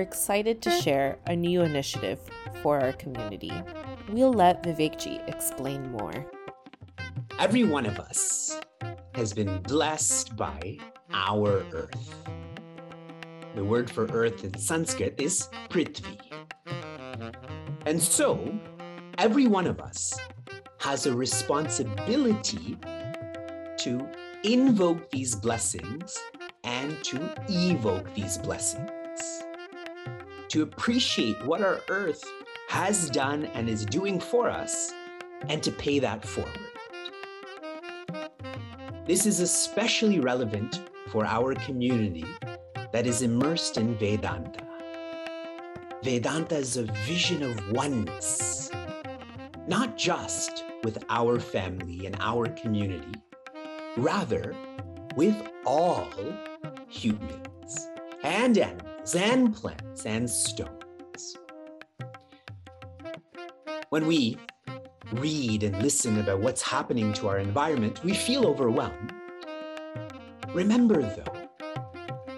excited to share a new initiative for our community. We'll let Vivekji explain more. Every one of us has been blessed by our earth. The word for earth in Sanskrit is Prithvi. And so, every one of us has a responsibility to invoke these blessings and to evoke these blessings. To appreciate what our earth has done and is doing for us, and to pay that forward. This is especially relevant for our community that is immersed in Vedanta. Vedanta is a vision of oneness, not just with our family and our community, rather, with all humans and animals and plants and stones. When we read and listen about what's happening to our environment, we feel overwhelmed. Remember, though,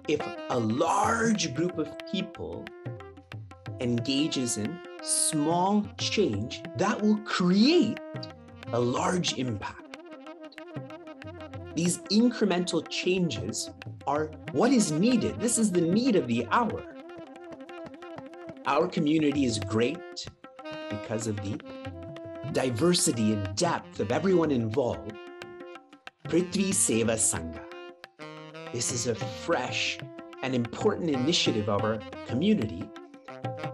if a large group of people engages in small change, that will create a large impact. These incremental changes are what is needed. This is the need of the hour. Our community is great because of the diversity and depth of everyone involved. Prithvi Seva Sangha. This is a fresh and important initiative of our community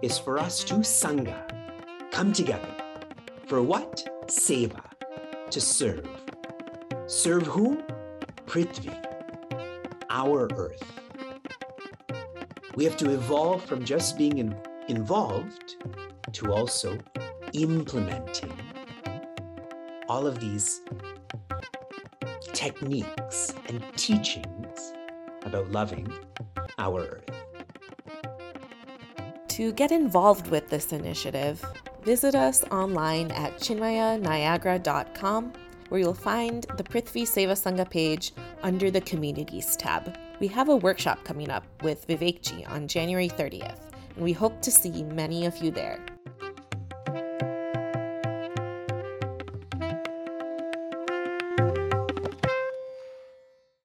is for us to Sangha, come together. For what? Seva, to serve. Serve whom? Prithvi, our earth. We have to evolve from just being in, involved to also implementing all of these techniques and teachings about loving our earth. To get involved with this initiative, visit us online at chinmayaniagara.com where you'll find the Prithvi Seva Sangha page under the Communities tab. We have a workshop coming up with Vivekji on January 30th, and we hope to see many of you there.